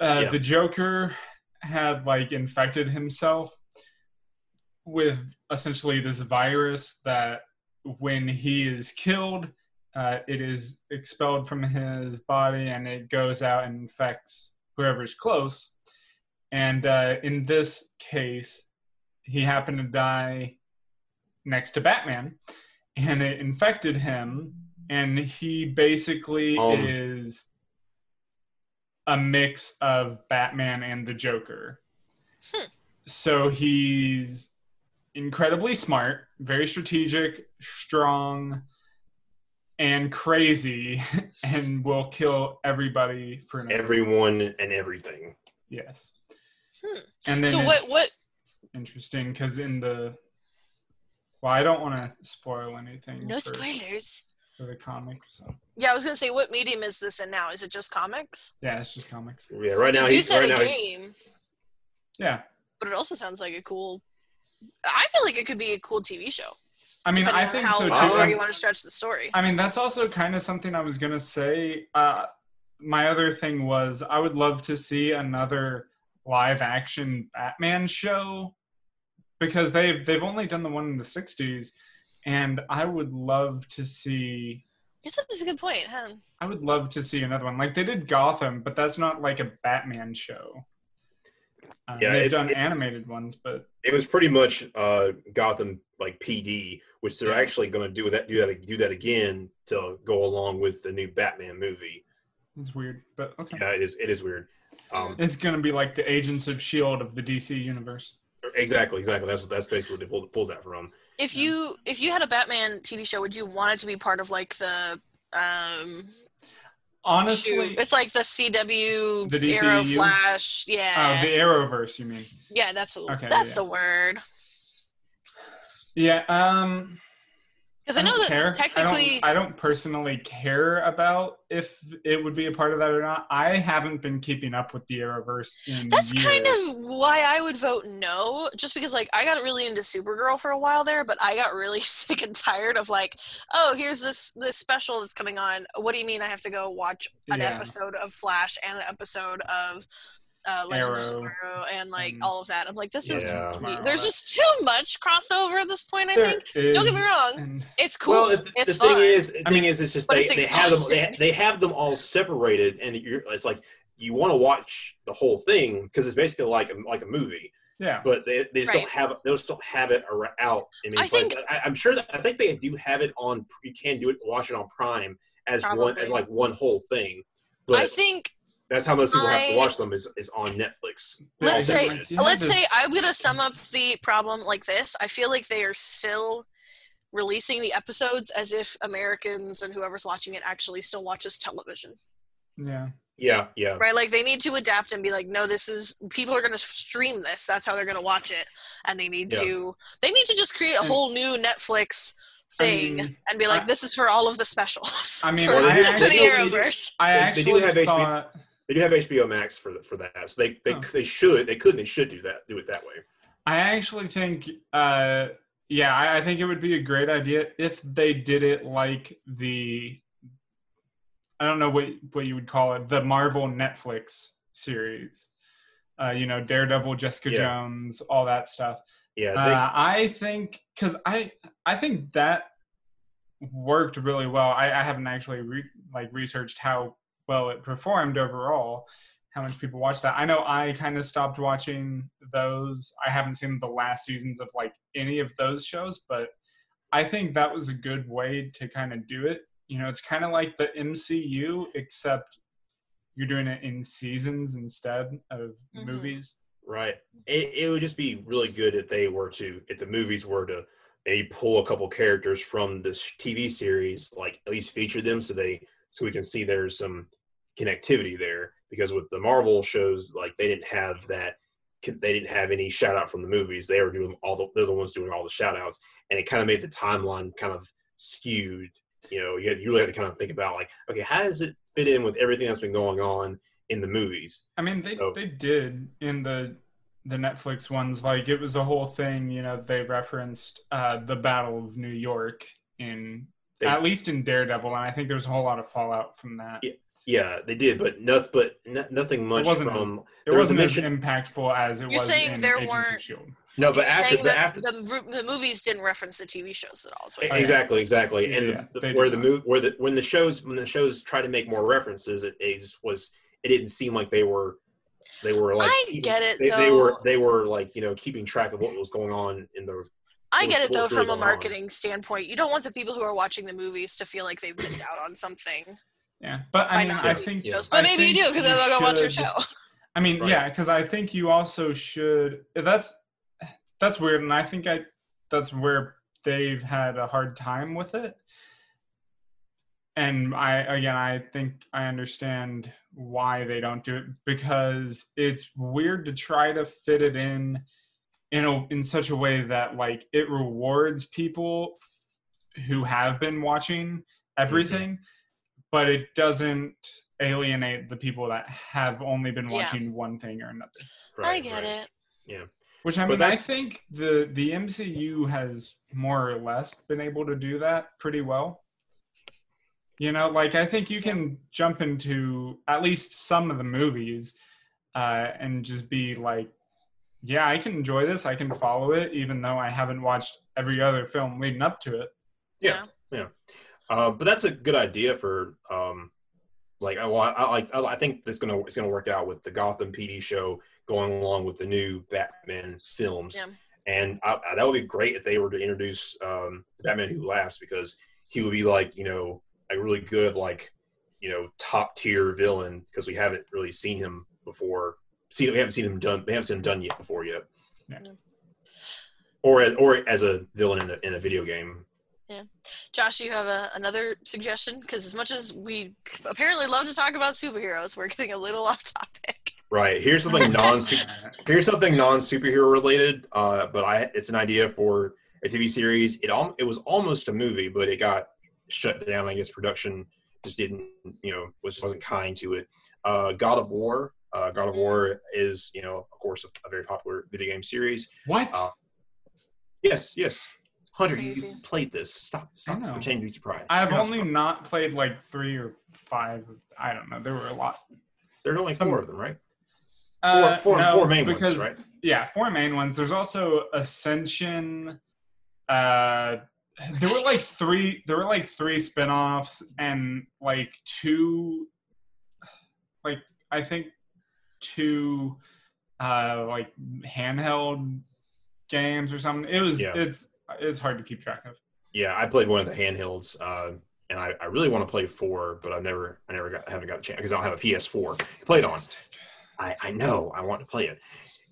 Speaker 3: uh
Speaker 1: Yeah.
Speaker 3: the joker had like infected himself with essentially this virus that when he is killed uh, it is expelled from his body and it goes out and infects whoever's close. And uh, in this case, he happened to die next to Batman, and it infected him. And he basically
Speaker 1: Um.
Speaker 3: is a mix of Batman and the Joker.
Speaker 2: Hmm.
Speaker 3: So he's incredibly smart, very strategic, strong, and crazy, and will kill everybody for no
Speaker 1: Everyone and everything.
Speaker 3: Yes.
Speaker 2: Hmm.
Speaker 3: And then
Speaker 2: So what? What?
Speaker 3: interesting because in the well, I don't want to spoil anything.
Speaker 2: No
Speaker 3: for,
Speaker 2: spoilers.
Speaker 3: for the comic. So
Speaker 2: Yeah, I was gonna say, what medium is this in now? Is it just comics?
Speaker 3: yeah, it's just comics.
Speaker 1: Yeah, right now
Speaker 2: Because you
Speaker 1: he's
Speaker 2: said
Speaker 1: right
Speaker 2: a
Speaker 1: now. he's-
Speaker 2: game,
Speaker 3: Yeah,
Speaker 2: but it also sounds like a cool. I feel like it could be a cool TV show.
Speaker 3: I mean, I think
Speaker 2: how
Speaker 3: so too.
Speaker 2: far you want to stretch the story.
Speaker 3: I mean, that's also kind of something I was gonna say. Uh, my other thing was I would love to see another live action Batman show because they've they've only done the one in the '60s, and I would love to see.
Speaker 2: It's a, it's a good point, huh?
Speaker 3: I would love to see another one. Like they did Gotham, but that's not like a Batman show. Uh,
Speaker 1: Yeah,
Speaker 3: they've done
Speaker 1: it-
Speaker 3: animated ones, but
Speaker 1: It was pretty much uh, Gotham like PD, which they're
Speaker 3: Yeah.
Speaker 1: actually going to do that do that do that again to go along with the new Batman movie.
Speaker 3: it's weird. But okay,
Speaker 1: Yeah, it is. It is weird. Um,
Speaker 3: it's gonna be like the Agents of Shield of the DC universe.
Speaker 1: exactly, exactly. That's what that's basically what they pulled, pulled that from.
Speaker 2: If
Speaker 3: Yeah.
Speaker 2: you if you had a Batman TV show, would you want it to be part of like the um
Speaker 3: Honestly,
Speaker 2: shoot, it's like the CW
Speaker 3: The
Speaker 2: Arrow Flash, yeah,
Speaker 3: oh, the Arrowverse, you mean?
Speaker 2: yeah, that's the,
Speaker 3: Okay,
Speaker 2: that's
Speaker 3: yeah.
Speaker 2: the word.
Speaker 3: Yeah. Um.
Speaker 2: Because I know
Speaker 3: don't
Speaker 2: that
Speaker 3: care.
Speaker 2: technically,
Speaker 3: I don't, I don't personally care about if it would be a part of that or not. I haven't been keeping up with the Arrowverse in
Speaker 2: that's
Speaker 3: years.
Speaker 2: kind of why I would vote no. Just because like I got really into Supergirl for a while there, but I got really sick and tired of like, oh, here's this this special that's coming on. What do you mean I have to go watch an
Speaker 3: Yeah.
Speaker 2: episode of Flash and an episode of uh, Legends of
Speaker 3: Arrow.
Speaker 2: Tomorrow and like
Speaker 3: Mm.
Speaker 2: all of that? I'm like, this is
Speaker 1: Yeah.
Speaker 2: There's just too much crossover at this point. I
Speaker 3: There
Speaker 2: think.
Speaker 3: is,
Speaker 2: Don't get me wrong,
Speaker 3: and-
Speaker 2: it's cool.
Speaker 1: Well, the,
Speaker 2: it's
Speaker 1: the
Speaker 2: fun.
Speaker 1: thing is, the
Speaker 3: I
Speaker 1: thing
Speaker 3: mean-
Speaker 1: is, it's just they,
Speaker 2: it's
Speaker 1: they have them. They, they have them all separated, and you're, it's like you want to watch the whole thing because it's basically like a, like a movie.
Speaker 3: yeah.
Speaker 1: But they, they just
Speaker 2: Right.
Speaker 1: don't have they just don't have it ar- out. in many
Speaker 2: I think-
Speaker 1: places. I, I'm sure that I think they do have it on. You can do it, watch it on Prime as one as like one whole thing. But
Speaker 2: I think
Speaker 1: that's how most people have to watch them is, is on Netflix.
Speaker 2: let's
Speaker 3: Yeah,
Speaker 2: say
Speaker 3: like, you have
Speaker 2: let's say I'm gonna sum up the problem like this. I feel like they are still releasing the episodes as if Americans and whoever's watching it actually still watches television.
Speaker 3: yeah.
Speaker 1: Yeah, yeah.
Speaker 2: Right? Like they need to adapt and be like, no, this is people are gonna stream this. That's how they're gonna watch it. And they need
Speaker 1: Yeah.
Speaker 2: to they need to just create a
Speaker 3: hmm.
Speaker 2: whole new Netflix
Speaker 3: I
Speaker 2: thing
Speaker 3: mean,
Speaker 2: and be like,
Speaker 3: I-
Speaker 2: this is for all of the specials.
Speaker 3: I mean,
Speaker 2: for,
Speaker 1: Well, they do-
Speaker 2: for
Speaker 3: I
Speaker 2: the
Speaker 1: they do- they.
Speaker 3: I
Speaker 1: They- they do
Speaker 3: actually
Speaker 1: have HBO
Speaker 3: thought.
Speaker 1: They do have HBO Max for the, for that, so they they,
Speaker 3: Oh.
Speaker 1: they should they could and they should do that do it that way.
Speaker 3: I actually think, uh, yeah, I, I think it would be a great idea if they did it like the, I don't know what what you would call it, the Marvel Netflix series. Uh, you know, Daredevil, Jessica
Speaker 1: Yeah.
Speaker 3: Jones, all that stuff.
Speaker 1: Yeah, they,
Speaker 3: Uh, I think because I I think that worked really well. I, I haven't actually re, like researched how well it performed overall, how much people watched that. I know I kind of stopped watching those. I haven't seen the last seasons of like any of those shows, but I think that was a good way to kind of do it. You know, it's kind of like the MCU, except you're doing it in seasons instead of
Speaker 2: Mhm.
Speaker 3: movies.
Speaker 1: Right. It, it would just be really good if they were to, if the movies were to maybe pull a couple characters from this TV series, like at least feature them so they, so we can see there's some connectivity there. Because with the Marvel shows, like they didn't have that, they didn't have any shout out from the movies. They were doing all the, they're the ones doing all the shout outs. And it kind of made the timeline kind of skewed. You know, you, had, you really had to kind of think about like, okay, how does it fit in with everything that's been going on in the movies?
Speaker 3: I mean, they
Speaker 1: So-
Speaker 3: they did in the the Netflix ones. Like it was a whole thing. You know, they referenced uh, the Battle of New York in
Speaker 1: They-
Speaker 3: at least in Daredevil, and I think there's a whole lot of fallout from that.
Speaker 1: Yeah, Yeah, they did, but nothing, but no, nothing much
Speaker 3: wasn't
Speaker 1: from.
Speaker 3: It
Speaker 1: there was a
Speaker 3: wasn't as
Speaker 1: mention-
Speaker 3: impactful as it
Speaker 2: You're
Speaker 3: was
Speaker 2: saying
Speaker 3: in
Speaker 2: there
Speaker 3: Agents
Speaker 2: weren't-
Speaker 3: of Shield.
Speaker 1: No, but
Speaker 2: You're
Speaker 1: after,
Speaker 2: saying
Speaker 1: but
Speaker 2: that
Speaker 1: after
Speaker 2: the, the movies didn't reference the TV shows at all. is what you're saying.
Speaker 1: exactly, exactly, and
Speaker 3: Yeah,
Speaker 1: the,
Speaker 3: they
Speaker 1: where the
Speaker 3: not.
Speaker 1: move, where the when the shows when the shows try to make more references, it, it was it didn't seem like they were they were like
Speaker 2: I
Speaker 1: keeping-
Speaker 2: get it,
Speaker 1: they, they were they were like you know keeping track of what was going on in the
Speaker 2: I get it though from a
Speaker 1: going on?
Speaker 2: marketing standpoint. You don't want the people who are watching the movies to feel like they've missed out on something
Speaker 3: Yeah, but
Speaker 2: by
Speaker 3: I mean,
Speaker 2: not
Speaker 3: I think
Speaker 1: Yeah.
Speaker 2: shows. But
Speaker 3: I
Speaker 2: maybe you do because
Speaker 3: you
Speaker 2: they're going to watch your show.
Speaker 3: I mean,
Speaker 1: Right.
Speaker 3: yeah, because I think you also should. That's that's weird, and I think I that's where they've had a hard time with it. And I again, I think I understand why they don't do it because it's weird to try to fit it in in a in such a way that like it rewards people who have been watching mm-hmm. everything, but it doesn't alienate the people that have only been
Speaker 2: Yeah.
Speaker 3: watching one thing or another.
Speaker 1: Right, I
Speaker 2: get
Speaker 1: right.
Speaker 2: it. Yeah.
Speaker 3: Which I
Speaker 1: But
Speaker 3: mean, I think the the MCU has more or less been able to do that pretty well. You know, like I think you can jump into at least some of the movies uh, and just be like, "Yeah, I can enjoy this. I can follow it, even though I haven't watched every other film leading up to it."
Speaker 1: Yeah. Yeah. Uh, but that's a good idea for um, like I, well, I, I like I, I think it's gonna it's gonna work out with the Gotham PD show going along with the new Batman films,
Speaker 2: Yeah.
Speaker 1: and I, I- that would be great if they were to introduce um, Batman Who Laughs because he would be like you know a really good like you know top tier villain because we haven't really seen him before. See, we haven't seen him done. We haven't seen him done yet before yet.
Speaker 3: Yeah.
Speaker 1: Or as, or as a villain in a, in a video game.
Speaker 2: Josh, you have a, another suggestion? Because as much as we apparently love to talk about superheroes, we're getting a little off topic.
Speaker 1: Right. Here's something non Here's something non superhero related, uh, but I it's an idea for a TV series. It al- it was almost a movie, but it got shut down. I guess production just didn't, you know, was wasn't kind to it. Uh, God of War. Uh, God of War is, you know, of course, a, a very popular video game series.
Speaker 3: What?
Speaker 1: Uh, Yes, yes. Hunter, you,
Speaker 2: Crazy.
Speaker 1: you played this. Stop, stop
Speaker 3: know.
Speaker 1: pretending to be surprised.
Speaker 3: I've
Speaker 1: You're
Speaker 3: only
Speaker 1: surprised.
Speaker 3: not played like three or five. I don't know. There were a lot.
Speaker 1: There are only
Speaker 3: some-
Speaker 1: four of them, right?
Speaker 3: Uh,
Speaker 1: four,
Speaker 3: no,
Speaker 1: four main
Speaker 3: because,
Speaker 1: ones, right?
Speaker 3: Yeah, four main ones. There's also Ascension. Uh, there were like three. There were like three spin-offs and like two. Like I think two, uh, like handheld games or something. It was.
Speaker 1: Yeah.
Speaker 3: It's. It's hard to keep track of.
Speaker 1: Yeah, I played one of the handhelds, uh, and I, I really want to play four, but I've never, I never got, haven't got a chance because I don't have a PS4 to play it on. I, I know I want to play it.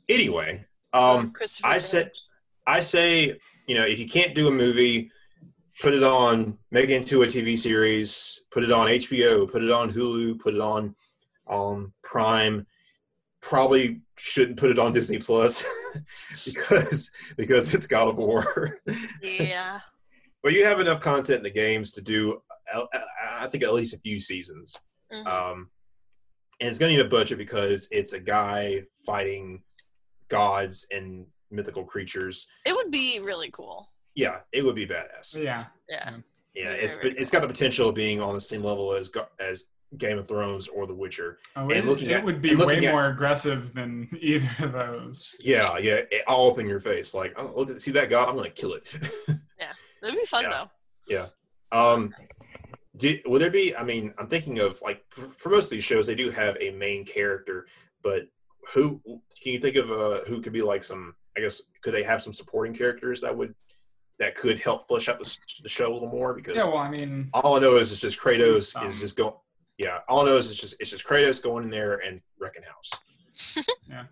Speaker 1: Anyway, um, I said, I say, you know, if you can't do a movie, put it on, make it into a TV series, put it on HBO, put it on Hulu, put it on um, Prime. Probably shouldn't put it on Disney Plus because because it's God of War.
Speaker 2: yeah.
Speaker 1: But you have enough content in the games to do, uh, I think, at least a few seasons.
Speaker 2: Mhm.
Speaker 1: Um, and it's going to need a budget because it's a guy fighting gods and mythical creatures.
Speaker 2: It would be really cool.
Speaker 1: Yeah, it would be badass.
Speaker 3: Yeah.
Speaker 2: Yeah.
Speaker 1: Yeah, it's it's got the potential of being on the same level as Go- as Game of Thrones or The Witcher.
Speaker 3: Oh,
Speaker 1: And
Speaker 3: it,
Speaker 1: looking
Speaker 3: it would be
Speaker 1: and
Speaker 3: way
Speaker 1: at-
Speaker 3: more aggressive than either of those.
Speaker 1: Yeah, yeah, it, all up in your face. Like, oh, look, at see that god? I'm going to kill it. Yeah.
Speaker 2: It'd be fun
Speaker 1: Yeah.
Speaker 2: though.
Speaker 1: Yeah. Um, do, will there be? I mean, I'm thinking of like for, for most of these shows, they do have a main character, but who can you think of? Uh, who could be like some? I guess could they have some supporting characters that would that could help flesh out the, the show a little more? Because
Speaker 3: Yeah, well, I mean,
Speaker 1: all I know is it's just Kratos is just going. Yeah, all I know is it's just it's just Kratos going in there and wrecking house.
Speaker 3: Yeah,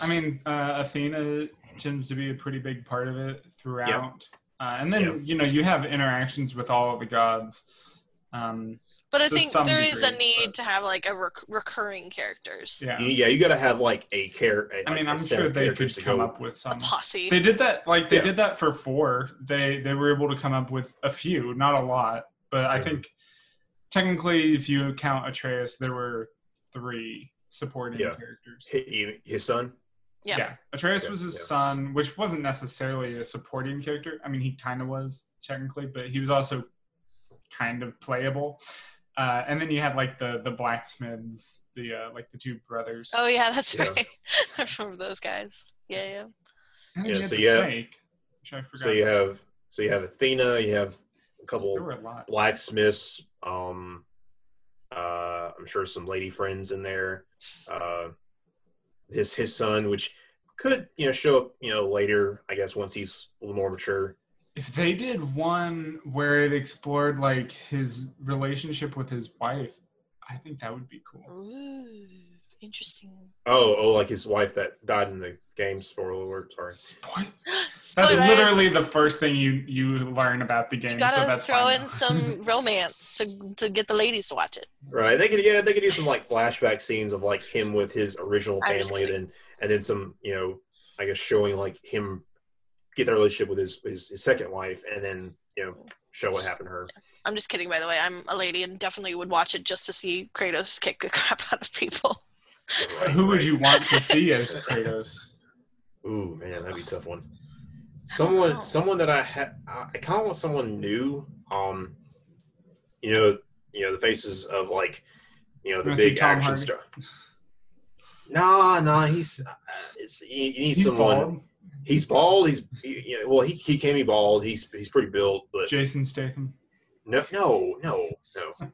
Speaker 3: I mean, uh, Athena tends to be a pretty big part of it throughout. Uh, and then
Speaker 1: Yeah.
Speaker 3: you know you have interactions with all of the gods. Um,
Speaker 2: But I
Speaker 3: To
Speaker 2: think
Speaker 3: some
Speaker 2: there is a need
Speaker 3: but-
Speaker 2: to have like a rec- recurring characters,
Speaker 3: yeah,
Speaker 1: Yeah, you got to have like a character.
Speaker 3: I mean, I'm sure they could come up with
Speaker 2: a
Speaker 3: some.
Speaker 2: posse.
Speaker 3: They did that, like they
Speaker 1: Yeah.
Speaker 3: did that for four. They they were able to come up with a few, not a lot, but I
Speaker 1: Mhm.
Speaker 3: think technically, if you count Atreus, there were three supporting
Speaker 1: Yeah.
Speaker 3: characters.
Speaker 1: His, his son.
Speaker 2: Yeah.
Speaker 3: Atreus
Speaker 1: Yeah,
Speaker 3: was his
Speaker 1: yeah.
Speaker 3: son, which wasn't necessarily a supporting character. I mean, he kind of was technically, but he was also kind of playable. Uh, and then you had like the the blacksmiths, the uh, like the two brothers.
Speaker 2: oh yeah, that's
Speaker 1: Yeah.
Speaker 2: right. I remember those guys. Yeah, yeah.
Speaker 3: and then
Speaker 1: Yeah,
Speaker 3: you had
Speaker 1: so
Speaker 3: the
Speaker 1: yeah.
Speaker 3: snake, which I forgot.
Speaker 1: So you have so you have Athena. You have a couple
Speaker 3: a
Speaker 1: blacksmiths. Um, uh, I'm sure some lady friends in there. Uh, his his son, which could you know show up you know later. I guess once he's a little more mature.
Speaker 3: If they did one where it explored like his relationship with his wife, I think that would be cool.
Speaker 2: Ooh, interesting.
Speaker 1: Oh, oh, like his wife that died in the game. Spoiler alert. Sorry.
Speaker 2: Spoiler.
Speaker 3: That's literally the first thing you you learn about the game.
Speaker 2: You gotta
Speaker 3: that's
Speaker 2: throw
Speaker 3: fine
Speaker 2: in some romance to to get the ladies to watch it.
Speaker 1: Right. They could yeah, they could do some like flashback scenes of like him with his original family and then and then some, you know, I guess showing like him get the relationship with his, his his second wife and then, you know, show what happened to her.
Speaker 2: I'm just kidding, by the way. I'm a lady and definitely would watch it just to see Kratos kick the crap out of people.
Speaker 1: Right,
Speaker 3: Who would you want to see as Kratos?
Speaker 1: Ooh, man, that'd be a tough one. Someone
Speaker 2: Wow.
Speaker 1: someone that I had I kind of want someone new. Um you know, you know the faces of like you know the big action
Speaker 3: Hardy?
Speaker 1: star. Nah, nah, he's uh, it's, you, you need
Speaker 3: He's
Speaker 1: someone.
Speaker 3: bald.
Speaker 1: He's bald. He's he, you know, well, he, he can be bald. He's he's pretty built, but
Speaker 3: Jason Statham.
Speaker 1: no, no, no, no,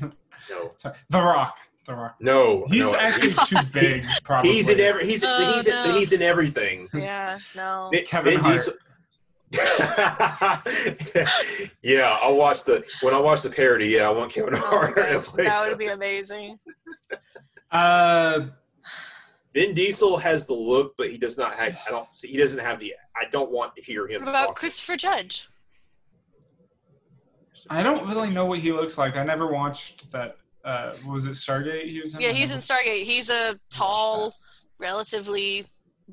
Speaker 1: no,
Speaker 3: Sorry. the Rock. The Rock.
Speaker 1: no.
Speaker 3: He's
Speaker 1: no.
Speaker 3: actually
Speaker 1: He-
Speaker 3: too big. Probably.
Speaker 1: He's in every. He's
Speaker 2: Oh,
Speaker 1: he's in,
Speaker 2: no.
Speaker 1: he's in everything.
Speaker 2: Yeah, no.
Speaker 1: Vin-
Speaker 3: Kevin
Speaker 1: Vin
Speaker 3: Hart.
Speaker 1: Diesel- yeah, I'll watch the when I watch the parody. Yeah, I want Kevin
Speaker 2: Oh my
Speaker 1: Hart. to
Speaker 2: gosh,
Speaker 1: play
Speaker 2: that would be amazing.
Speaker 3: Uh,
Speaker 1: Vin Diesel has the look, but he does not have. I don't see. He doesn't have the. I don't want to hear him.
Speaker 2: What about
Speaker 1: talking.
Speaker 2: Christopher Judge?
Speaker 3: I don't really know what he looks like. I never watched that. Uh, was it Stargate? He was in.
Speaker 2: Yeah, he's in Stargate. He's a tall, relatively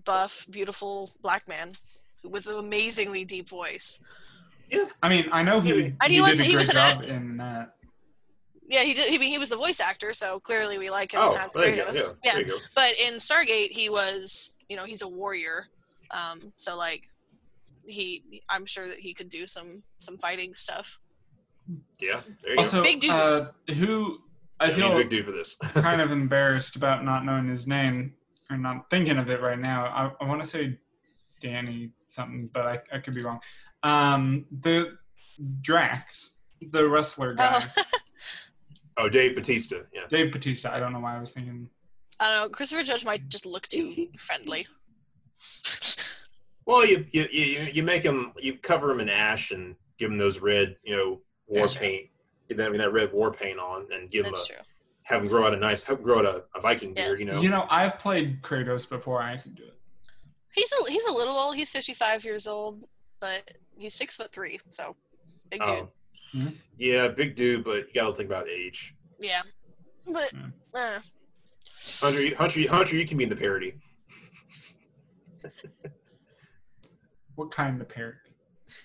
Speaker 2: buff, beautiful black man with an amazingly deep voice.
Speaker 3: Yeah, I mean, I know he.
Speaker 2: And
Speaker 3: he,
Speaker 2: he was-
Speaker 3: did a
Speaker 2: he was an
Speaker 3: job in that.
Speaker 2: Yeah, he did. He, he was the voice actor, so clearly we like him
Speaker 1: Oh, there you go.
Speaker 2: Kratos.
Speaker 1: Yeah, there you go.
Speaker 2: But in Stargate, he was, you know, he's a warrior. Um, so like, he, I'm sure that he could do some some fighting stuff.
Speaker 1: Yeah, there you
Speaker 3: Also,
Speaker 2: Big dude.
Speaker 3: uh, who I
Speaker 1: go. I need a
Speaker 3: feel
Speaker 1: big dude for this.
Speaker 3: kind of embarrassed about not knowing his name or not thinking of it right now. I, I want to say Danny something, but I, I could be wrong. Um, the Drax, the wrestler guy,
Speaker 2: Oh,
Speaker 1: oh, Dave Batista. Yeah.
Speaker 3: Dave Batista. I don't know why I was thinking.
Speaker 2: I don't know. Christopher Judge might just look too friendly.
Speaker 1: Well, you you, you you make him you cover him in ash and give him those red you know war
Speaker 2: That's true.
Speaker 1: Paint. Give him that red war paint on and give him a
Speaker 2: true.
Speaker 1: have him grow out a nice have him grow out a, a Viking
Speaker 2: Yeah.
Speaker 1: beard. You know.
Speaker 3: You know, I've played Kratos before. I can do it.
Speaker 2: He's a he's a little old. He's 55 years old, but he's six foot three, so big dude.
Speaker 1: Oh.
Speaker 3: Mhm.
Speaker 1: Yeah, big dude, but you got to think about age.
Speaker 2: Yeah, but
Speaker 3: Yeah.
Speaker 2: uh,
Speaker 1: Hunter, you- Hunter, you- Hunter, you can be in the parody.
Speaker 3: What kind of parody?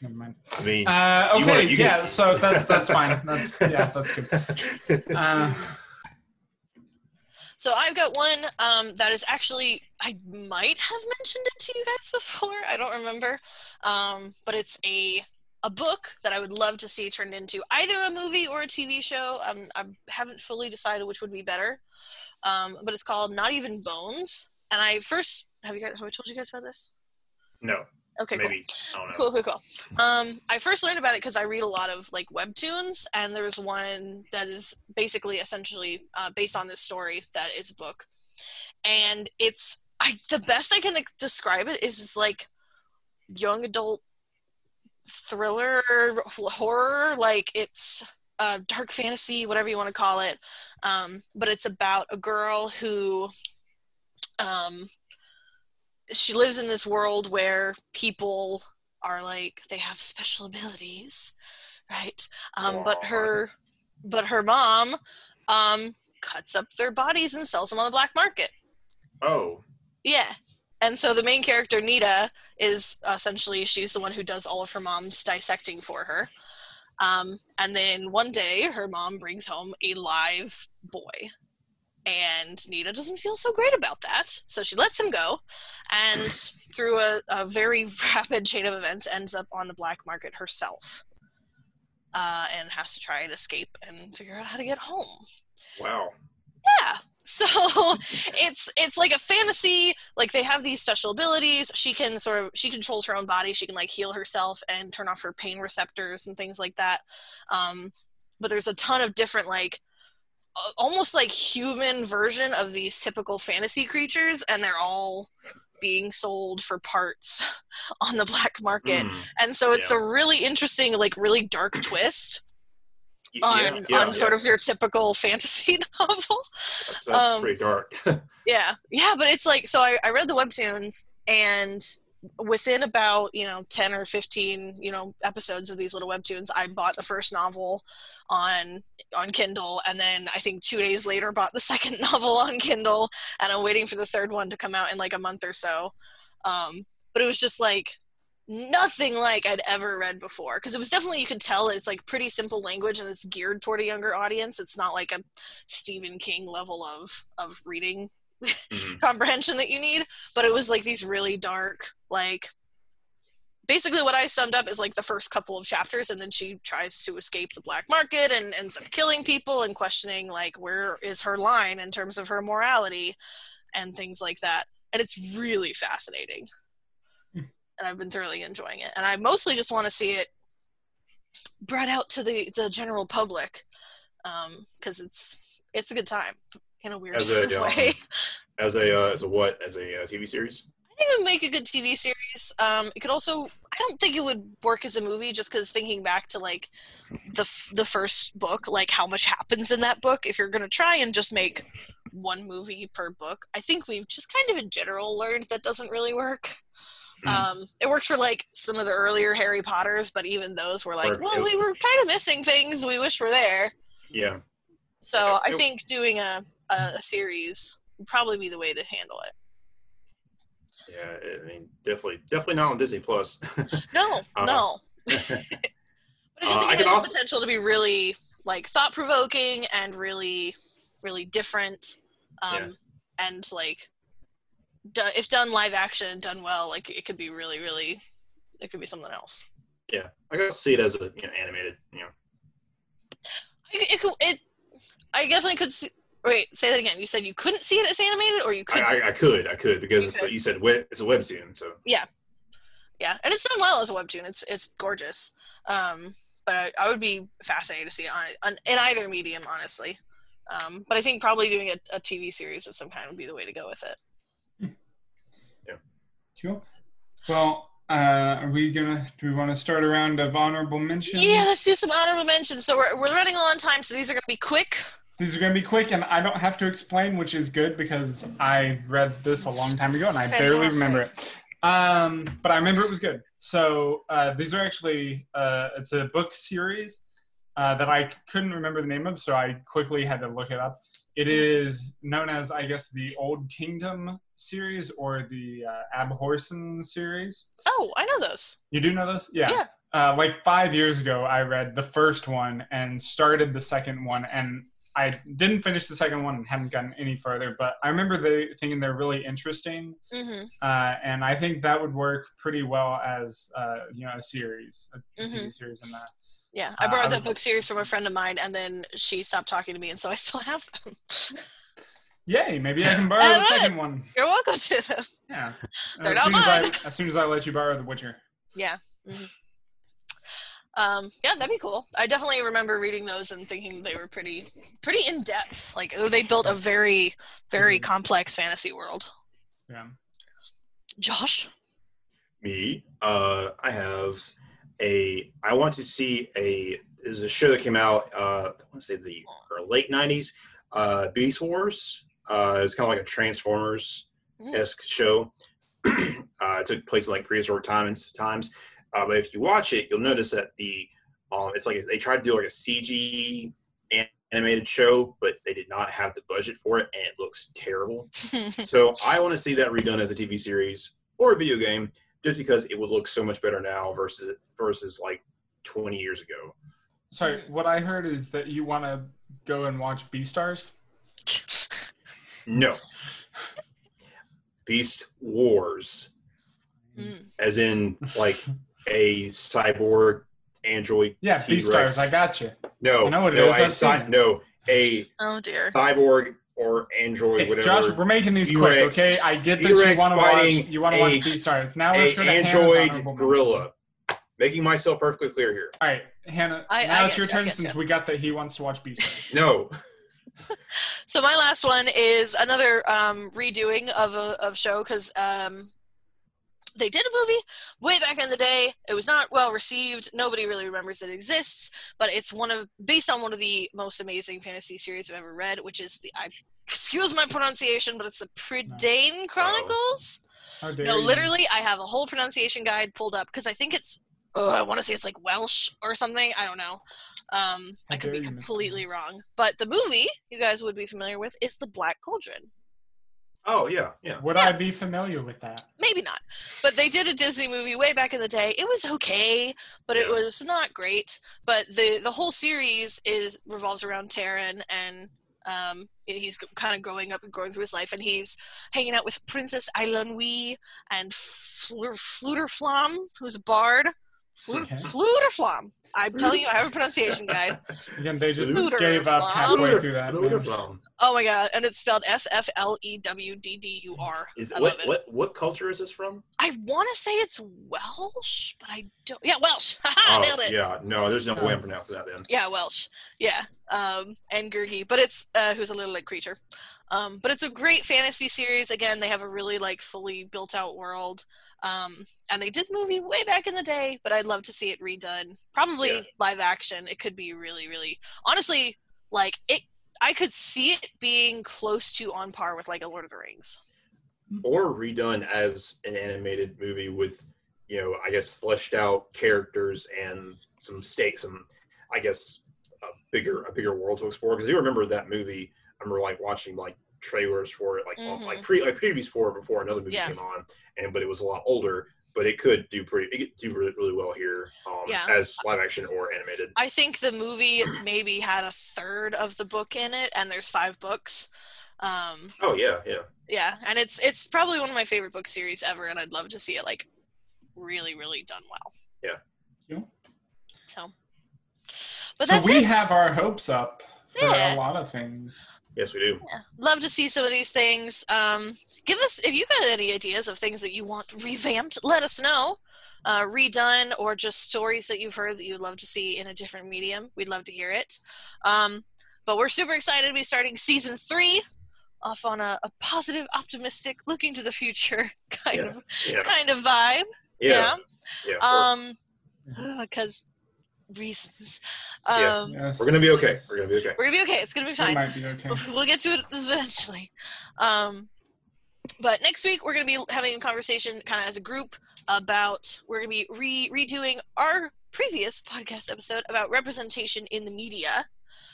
Speaker 3: Never mind.
Speaker 1: I mean,
Speaker 3: Uh,
Speaker 1: You
Speaker 3: okay,
Speaker 1: wanna- you can-
Speaker 3: yeah. So that's that's fine. That's yeah, that's good. Uh,
Speaker 2: so I've got one um, that is actually I might have mentioned it to you guys before. I don't remember, um, but it's a a book that I would love to see turned into either a movie or a TV show. Um, I haven't fully decided which would be better, um, but it's called Not Even Bones. And I first have you guys have I told you guys about this?
Speaker 1: no.
Speaker 2: Okay, cool.
Speaker 1: Maybe know.
Speaker 2: Cool, cool, cool. Um, I first learned about it because I read a lot of like webtoons, and there's one that is basically essentially uh, based on this story that is a book, and it's I the best I can like, describe it is it's like young adult thriller horror, like it's uh, dark fantasy, whatever you want to call it, um, but it's about a girl who um, she lives in this world where people are like they have special abilities right? Um, but her but her mom um, cuts up their bodies and sells them on the black market.
Speaker 1: Oh,
Speaker 2: yeah. And so the main character nita is essentially she's the one who does all of her mom's dissecting for her. Um, and then one day her mom brings home a live boy and Nita doesn't feel so great about that. So she lets him go, and through a, a very rapid chain of events, ends up on the black market herself, uh, and has to try and escape and figure out how to get home.
Speaker 1: wow.
Speaker 2: Yeah. So it's it's like a fantasy. Like they have these special abilities. She can sort of she controls her own body. She can like heal herself and turn off her pain receptors and things like that. Um, but there's a ton of different like almost like human version of these typical fantasy creatures and they're all being sold for parts on the black market
Speaker 1: Hmm.
Speaker 2: and so it's
Speaker 1: Yeah.
Speaker 2: a really interesting like really dark twist on
Speaker 1: yeah, yeah,
Speaker 2: on sort of your typical fantasy novel
Speaker 1: That's, that's
Speaker 2: um,
Speaker 1: pretty dark.
Speaker 2: yeah yeah but it's like so I, I read the webtoons and within about you know 10 or 15 you know episodes of these little webtoons i bought the first novel on on kindle and then i think two days later bought the second novel on kindle and i'm waiting for the third one to come out in like a month or so. Um, but it was just like nothing like i'd ever read before because it was definitely you could tell it's like pretty simple language and it's geared toward a younger audience. It's not like a stephen king level of of reading
Speaker 1: Mhm.
Speaker 2: comprehension that you need but it was like these really dark like basically what i summed up is like the first couple of chapters and then she tries to escape the black market and ends up killing people and questioning like where is her line in terms of her morality and things like that and it's really fascinating
Speaker 3: Hmm.
Speaker 2: and i've been thoroughly enjoying it and i mostly just want to see it brought out to the the general public because it's it's a good time in a weird
Speaker 1: As
Speaker 2: sort
Speaker 1: a,
Speaker 2: of
Speaker 1: um, As a uh, as a what? As a uh, TV series?
Speaker 2: I think it would make a good TV series. Um, it could also. I don't think it would work as a movie, just because thinking back to like the f- the first book, like how much happens in that book. If you're gonna try and just make one movie per book, I think we've just kind of in general learned that doesn't really work.
Speaker 1: Hmm.
Speaker 2: Um, it worked for like some of the earlier Harry Potters, but even those were like, well, we were kind of missing things we wish were there.
Speaker 1: Yeah.
Speaker 2: So I think doing a, a, a series would probably be the way to handle it.
Speaker 1: Yeah. I mean, definitely, definitely not on Disney Plus.
Speaker 2: No,
Speaker 1: Uh,
Speaker 2: no. but I just
Speaker 1: Uh,
Speaker 2: think
Speaker 1: I
Speaker 2: it
Speaker 1: could
Speaker 2: has
Speaker 1: also-
Speaker 2: the potential to be really like thought provoking and really, really different. Um,
Speaker 1: Yeah.
Speaker 2: And like, do, if done live action, and done well, like it could be really, really, it could be something else.
Speaker 1: yeah. I gotta see it as a you know, animated. You know.
Speaker 2: It, it, it, I definitely could see. Wait, say that again. You said you couldn't see it as animated, or you could. see
Speaker 1: I, I, I could, I could, because it's,
Speaker 2: Okay.
Speaker 1: you said web, it's a webtoon, so
Speaker 2: Yeah, yeah, and it's done well as a webtoon. It's it's gorgeous. Um, but I, I would be fascinated to see it on, on in either medium, honestly. Um, but I think probably doing a, a TV series of some kind would be the way to go with it. Yeah.
Speaker 3: Cool. Well, uh, are we gonna? Do we want to start a round of honorable mentions?
Speaker 2: Yeah, let's do some honorable mentions. So we're we're running low on time, so these are going to be quick.
Speaker 3: These are gonna be quick, and I don't have to explain, which is good because I read this a long time ago and I barely remember it. Um, but I remember it was good. So uh, these are actually uh, it's a book series uh, that I couldn't remember the name of, so I quickly had to look it up. It is known as, I guess, the Old Kingdom series or the uh, Abhorsen series.
Speaker 2: Oh, I know those.
Speaker 3: You do know those? Yeah.
Speaker 2: Yeah.
Speaker 3: Uh, like five years ago, I read the first one and started the second one, and I didn't finish the second one and haven't gotten any further. But I remember they thinking they're really interesting,
Speaker 2: hmm
Speaker 3: uh, and I think that would work pretty well as uh, you know a series, a
Speaker 2: Mhm.
Speaker 3: TV series in that.
Speaker 2: Yeah, I
Speaker 3: Uh,
Speaker 2: borrowed
Speaker 3: I
Speaker 2: that book series from a friend of mine, and then she stopped talking to me, and so I still have them.
Speaker 3: Yay! Maybe I can borrow the second one.
Speaker 2: You're welcome to them.
Speaker 3: Yeah.
Speaker 2: They're
Speaker 3: as
Speaker 2: not
Speaker 3: soon as I, as soon as I let you borrow The Witcher.
Speaker 2: Yeah. Mhm. Um, yeah, that'd be cool. I definitely remember reading those and thinking they were pretty, pretty in depth. Like oh, they built a very, very
Speaker 3: Mhm.
Speaker 2: complex fantasy world.
Speaker 3: Yeah.
Speaker 2: Josh,
Speaker 1: Me, uh, I have a. I want to see a. There's a show that came out. Uh, I want to say the or late '90s. Uh, Beast Wars. Uh, it's kind of like a Transformers esque show. uh, it took place in like prehistoric times. Times, uh, but if you watch it, you'll notice that the um, it's like they tried to do like a CG animated show, but they did not have the budget for it, and it looks terrible. so I want to see that redone as a TV series or a video game, just because it would look so much better now versus versus like 20 years ago.
Speaker 3: Sorry, what I heard is that you want to go and watch Beastars.
Speaker 1: No. Beast Wars,
Speaker 2: Mm.
Speaker 1: as in like a cyborg android.
Speaker 3: Yeah,
Speaker 1: T-Rex.
Speaker 3: Beastars. I got you.
Speaker 1: No,
Speaker 3: I know what it
Speaker 1: no,
Speaker 3: is,
Speaker 1: a
Speaker 3: I've
Speaker 1: cy-
Speaker 3: seen it.
Speaker 1: no, a
Speaker 2: oh dear.
Speaker 1: cyborg or android,
Speaker 3: Hey,
Speaker 1: whatever.
Speaker 3: Josh, we're making these quick,
Speaker 1: T-Rex-
Speaker 3: okay? I get that you
Speaker 1: T-Rex
Speaker 3: want to watch. You want to watch
Speaker 1: a-
Speaker 3: Beastars. Now
Speaker 1: a
Speaker 3: let's go to
Speaker 1: android gorilla.
Speaker 3: mention.
Speaker 1: Making myself perfectly clear here.
Speaker 3: All right, Hannah.
Speaker 2: I- I
Speaker 3: now it's your
Speaker 2: you,
Speaker 3: turn since
Speaker 2: you.
Speaker 3: we got that he wants to watch Beastars.
Speaker 1: No,
Speaker 2: So my last one is another um, redoing of a of show because um, they did a movie way back in the day. It was not well received. Nobody really remembers it exists, but it's one of based on one of the most amazing fantasy series I've ever read, which is the I excuse my pronunciation, but it's the Prydain Chronicles.
Speaker 3: How dare
Speaker 2: No,
Speaker 3: you.
Speaker 2: literally, I have a whole pronunciation guide pulled up because I think it's. Oh, I want to say it's like Welsh or something. I don't know. Um, I could be
Speaker 3: dare you, Miss
Speaker 2: completely wrong. But the movie you guys would be familiar with is The Black Cauldron.
Speaker 1: Oh yeah, yeah.
Speaker 3: Would I be familiar with that?
Speaker 2: Maybe not, but they did a Disney movie way back in the day. It was okay, but it was not great. But the the whole series is revolves around Taran and. Um, he's kind of growing up and going through his life, and he's hanging out with Princess Eilonwy and Fleur, Fluterflam, who's a bard. Fluter,
Speaker 3: Okay.
Speaker 2: Fluterflam. I'm telling you, I have a pronunciation guide.
Speaker 3: Again, they just
Speaker 2: Fluter
Speaker 3: gave up
Speaker 2: Flom.
Speaker 3: halfway through that. man.
Speaker 1: Fluterflom.
Speaker 2: Oh my god, and it's spelled F F L E W D D U R.
Speaker 1: Is
Speaker 2: I
Speaker 1: what,
Speaker 2: it.
Speaker 1: what what culture is this from?
Speaker 2: I want to say it's Welsh, but I don't. Yeah, Welsh. Haha,
Speaker 1: Oh,
Speaker 2: nailed it.
Speaker 1: yeah, no, there's no way. I'm pronouncing that then.
Speaker 2: Yeah, Welsh. Yeah, um, and Gurgi, but it's uh, who's a little like creature. Um, but it's a great fantasy series. Again, they have a really like fully built out world. Um, and they did the movie way back in the day, but I'd love to see it redone. Probably
Speaker 1: Yeah.
Speaker 2: live action. It could be really, really honestly like it. I could see it being close to on par with like a Lord of the Rings.
Speaker 1: Or redone as an animated movie with, you know, I guess fleshed out characters and some stakes, some, I guess, a bigger a bigger world to explore. Because you remember that movie? I remember like watching like trailers for it, like on- like pre like previews for it before another movie
Speaker 2: Yeah.
Speaker 1: came on, and but it was a lot older. But it could do pretty, it could do really, really well here, um,
Speaker 2: Yeah.
Speaker 1: as live action or animated.
Speaker 2: I think the movie maybe had a third of the book in it, and there's five books. Um,
Speaker 1: Oh yeah, yeah.
Speaker 2: yeah, and it's it's probably one of my favorite book series ever, and I'd love to see it like really, really done well.
Speaker 1: Yeah.
Speaker 3: Cool.
Speaker 2: So, but
Speaker 3: So
Speaker 2: that's
Speaker 3: we
Speaker 2: it.
Speaker 3: have our hopes up for
Speaker 2: Yeah.
Speaker 3: a lot of things.
Speaker 1: Yes, we do.
Speaker 2: Yeah. Love to see some of these things. Um, give us if you got any ideas of things that you want revamped. Let us know. Uh, redone or just stories that you've heard that you'd love to see in a different medium. We'd love to hear it. Um, but we're super excited to be starting season three off on a, a positive, optimistic, looking to the future kind
Speaker 1: Yeah.
Speaker 2: of
Speaker 1: Yeah,
Speaker 2: kind of vibe.
Speaker 1: yeah, yeah.
Speaker 2: Um, because reasons. Um,
Speaker 1: Yeah.
Speaker 3: Yes.
Speaker 1: we're gonna be okay. We're gonna be okay.
Speaker 2: we're gonna be okay. It's gonna be
Speaker 3: We
Speaker 2: fine.
Speaker 3: might be okay.
Speaker 2: We'll get to it eventually. Um, but next week we're going to be having a conversation, kind of as a group, about we're going to be re- redoing our previous podcast episode about representation in the media.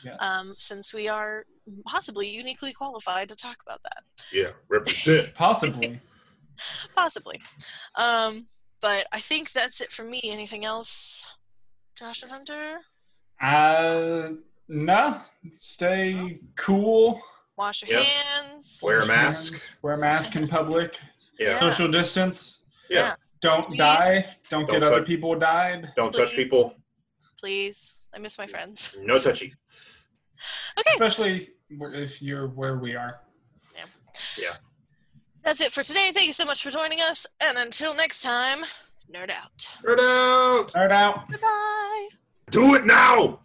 Speaker 3: Yes.
Speaker 2: Um, since we are possibly uniquely qualified to talk about that,
Speaker 1: Yeah, represent.
Speaker 3: Possibly.
Speaker 2: possibly. Um, but I think that's it for me. Anything else, Josh and Hunter?
Speaker 3: Uh, no. Stay cool.
Speaker 2: Wash your
Speaker 1: Yeah.
Speaker 2: hands.
Speaker 1: Wear a mask.
Speaker 3: hands, Wear a mask in public.
Speaker 1: Yeah,
Speaker 2: Yeah.
Speaker 3: Social distance.
Speaker 1: yeah.
Speaker 3: Don't
Speaker 2: Please.
Speaker 3: die. Don't,
Speaker 1: Don't
Speaker 3: get other people died.
Speaker 1: Don't touch people.
Speaker 2: Please, I miss my friends.
Speaker 1: No touchy.
Speaker 2: Okay.
Speaker 3: Especially if you're where we are. Yeah.
Speaker 1: Yeah.
Speaker 2: That's it for today. Thank you so much for joining us. And until next time, nerd out.
Speaker 1: Nerd out.
Speaker 3: Nerd out.
Speaker 2: Goodbye.
Speaker 1: Do it now.